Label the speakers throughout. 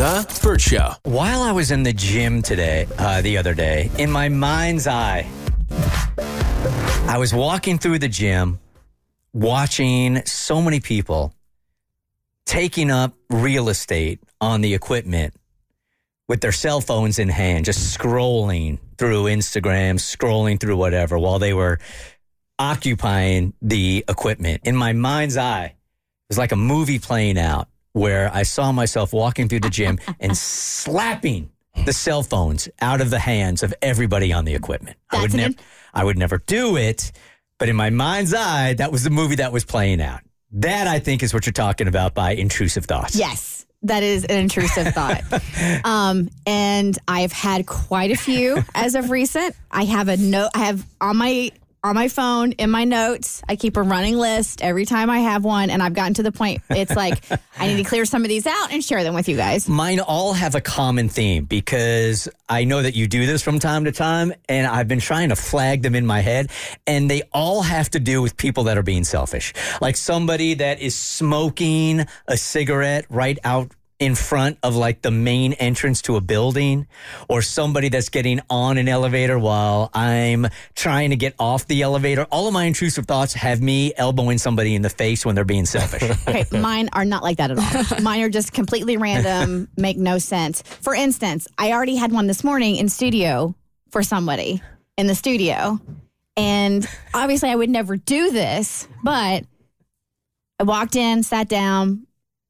Speaker 1: The Burt Show.
Speaker 2: While I was in the gym today, uh, the other day, in my mind's eye, I was walking through the gym, watching so many people taking up real estate on the equipment with their cell phones in hand, just scrolling through Instagram, scrolling through whatever while they were occupying the equipment. In my mind's eye, it was like a movie playing out where I saw myself walking through the gym and slapping the cell phones out of the hands of everybody on the equipment. I would
Speaker 3: That's
Speaker 2: never I would never do it, but in my mind's eye, that was the movie that was playing out. That I think is what you're talking about by intrusive thoughts.
Speaker 3: Yes, that is an intrusive thought. Um, and I've had quite a few as of recent. I have a note. I have on my on my phone in my notes. I keep a running list every time I have one, and I've gotten to the point. It's like I need to clear some of these out and share them with you guys.
Speaker 2: Mine all have a common theme because I know that you do this from time to time, and I've been trying to flag them in my head, and they all have to do with people that are being selfish. Like somebody that is smoking a cigarette right out in front of like the main entrance to a building, or somebody that's getting on an elevator while I'm trying to get off the elevator. All of my intrusive thoughts have me elbowing somebody in the face when they're being selfish.
Speaker 3: Okay, mine are not like that at all. Mine are just completely random, make no sense. For instance, I already had one this morning in studio for somebody in the studio. And obviously, I would never do this, but I walked in, sat down,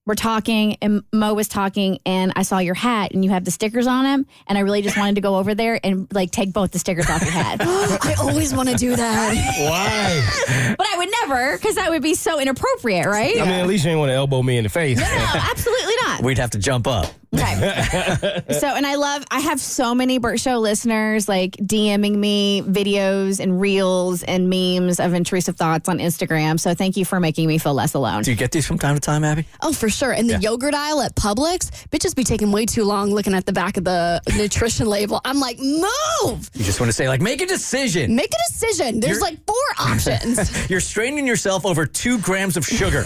Speaker 3: we're talking, and Mo was talking, and I saw your hat, and you have the stickers on him and I really just wanted to go over there and like take both the stickers off your hat.
Speaker 4: I always want to do that.
Speaker 5: Why?
Speaker 3: but I would never, because that would be so inappropriate, right?
Speaker 5: I mean, at least you didn't want to elbow me in the face.
Speaker 3: No, absolutely not.
Speaker 2: We'd have to jump up.
Speaker 3: Okay. so, and I love, I have so many Burt Show listeners like DMing me videos and reels and memes of intrusive thoughts on Instagram. So, thank you for making me feel less alone.
Speaker 2: Do you get these from time to time, Abby?
Speaker 4: Oh, for sure. And the yogurt aisle at Publix, bitches be taking way too long looking at the back of the nutrition label. I'm like, move,
Speaker 2: You just want to say, like, make a decision.
Speaker 4: make a decision. There's
Speaker 2: You're-
Speaker 4: like four options.
Speaker 2: You're straining yourself over two grams of sugar.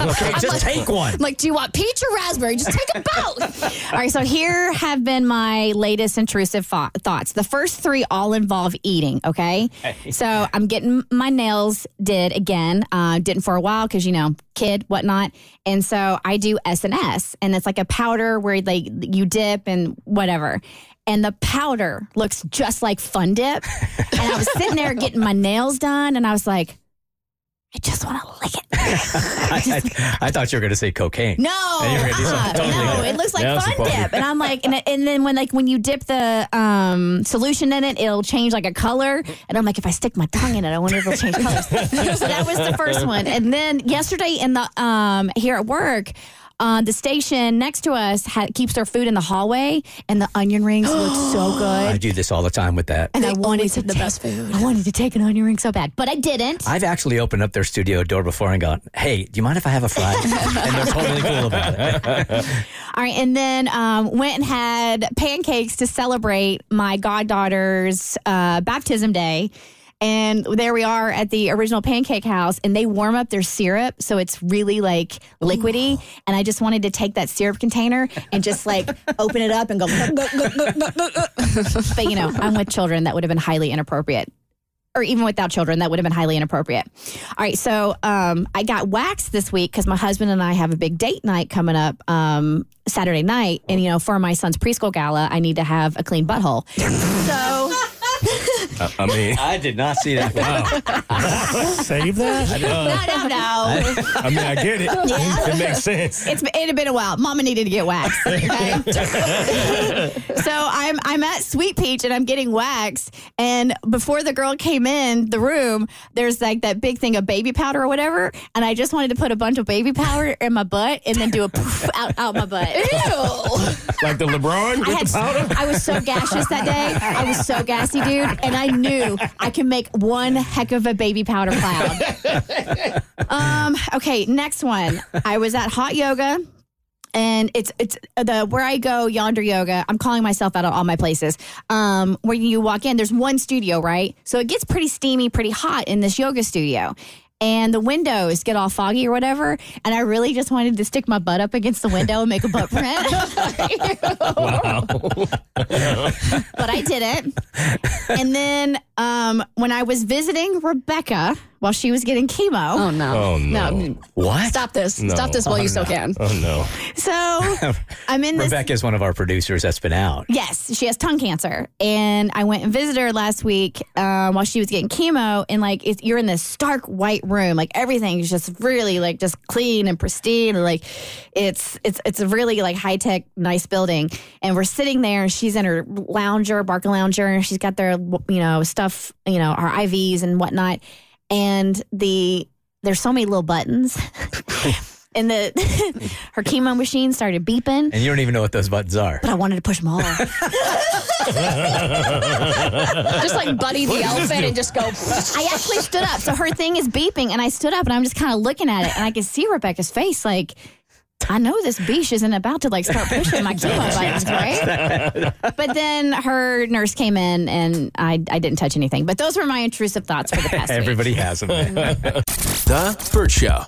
Speaker 2: Okay, just take one.
Speaker 4: I'm like, do you want peach or raspberry? Just take a both.
Speaker 3: All right. So, here have been my latest intrusive thought- thoughts. The first three all involve eating. Okay. So, I'm getting my nails did again. Uh, didn't for a while because, you know, kid, whatnot. And so I do SNS and it's like a powder where like you dip and whatever. And the powder looks just like Fun Dip. and I was sitting there getting my nails done and I was like, I just want to lick it.
Speaker 2: I, I, I thought you were going to say cocaine.
Speaker 3: No,
Speaker 2: And you're gonna do totally
Speaker 3: no,
Speaker 2: different.
Speaker 3: it looks like
Speaker 5: it's
Speaker 3: fun dip, and I'm like, and, and then when like when you dip the um, solution in it, it'll change like a color, and I'm like, if I stick my tongue in it, I wonder if it'll change colors. so that was the first one, and then yesterday in the um here at work. Uh, the station next to us had, keeps their food in the hallway, and the onion rings look so good.
Speaker 2: I do this all the time with that.
Speaker 3: And I wanted
Speaker 4: always
Speaker 3: to
Speaker 4: have the
Speaker 3: take-
Speaker 4: best food.
Speaker 3: I wanted to take an onion ring so bad, but I didn't.
Speaker 2: I've actually opened up their studio door before and gone, hey, do you mind if I have a fry? and they're totally cool about it.
Speaker 3: All right, and then um, went and had pancakes to celebrate my goddaughter's uh, baptism day. And there we are at the original pancake house, and they warm up their syrup, so it's really like liquidy. And I just wanted to take that syrup container and just like open it up and go. but you know, I'm with children that would have been highly inappropriate or even without children, that would have been highly inappropriate. All right, so um, I got waxed this week because my husband and I have a big date night coming up um, Saturday night, and you know, for my son's preschool gala, I need to have a clean butthole. so
Speaker 5: I, I mean,
Speaker 2: I did not see that.
Speaker 5: save that?
Speaker 3: no, no, no.
Speaker 5: I mean, I get it. It makes sense.
Speaker 3: It's it had been a while. Mama needed to get waxed. Okay? so I'm I'm at Sweet Peach and I'm getting waxed. And before the girl came in the room, there's like that big thing of baby powder or whatever. And I just wanted to put a bunch of baby powder in my butt and then do a poof out, out my butt. Ew.
Speaker 5: Like the LeBron
Speaker 3: I had
Speaker 5: the powder?
Speaker 3: I was so gaseous that day. I was so gassy, dude, and I knew I can make one heck of a baby powder cloud. um, okay, next one. I was at hot yoga. And it's it's the where I go yonder yoga. I'm calling myself out of all my places. Um, where you walk in, there's one studio, right? So it gets pretty steamy, pretty hot in this yoga studio. and the windows get all foggy or whatever. And I really just wanted to stick my butt up against the window and make a butt print. but I didn't. And then um, when I was visiting Rebecca while she was getting chemo,
Speaker 4: Oh no.
Speaker 5: Oh, no.
Speaker 4: No.
Speaker 2: What?
Speaker 4: Stop this.
Speaker 5: No.
Speaker 4: Stop this while you still can.
Speaker 5: Oh no.
Speaker 3: so I'm in this.
Speaker 2: Rebecca is one of our producers that's been out.
Speaker 3: Yes, she has tongue cancer, and I went and visited her last week um, while she was getting chemo. And like, it's, you're in this stark white room, like everything is just really like just clean and pristine. And, like, it's it's it's a really like high tech, nice building. And we're sitting there, and she's in her lounger, Barcalounger, and she's got their you know stuff, you know, our IVs and whatnot. And the there's so many little buttons. And the her chemo machine started beeping,
Speaker 2: And you don't even know what those buttons are.
Speaker 3: but I wanted to push them all.
Speaker 4: Just like Buddy the elephant and just go.
Speaker 3: I actually stood up. So her thing is beeping, and I stood up and I'm just kind of looking at it, and I could see Rebecca's face like, I know this beach isn't about to like start pushing my chemo buttons, right? But then her nurse came in and I, I didn't touch anything. But those were my intrusive thoughts for the past week.
Speaker 2: Everybody has them.
Speaker 1: The Burt Show.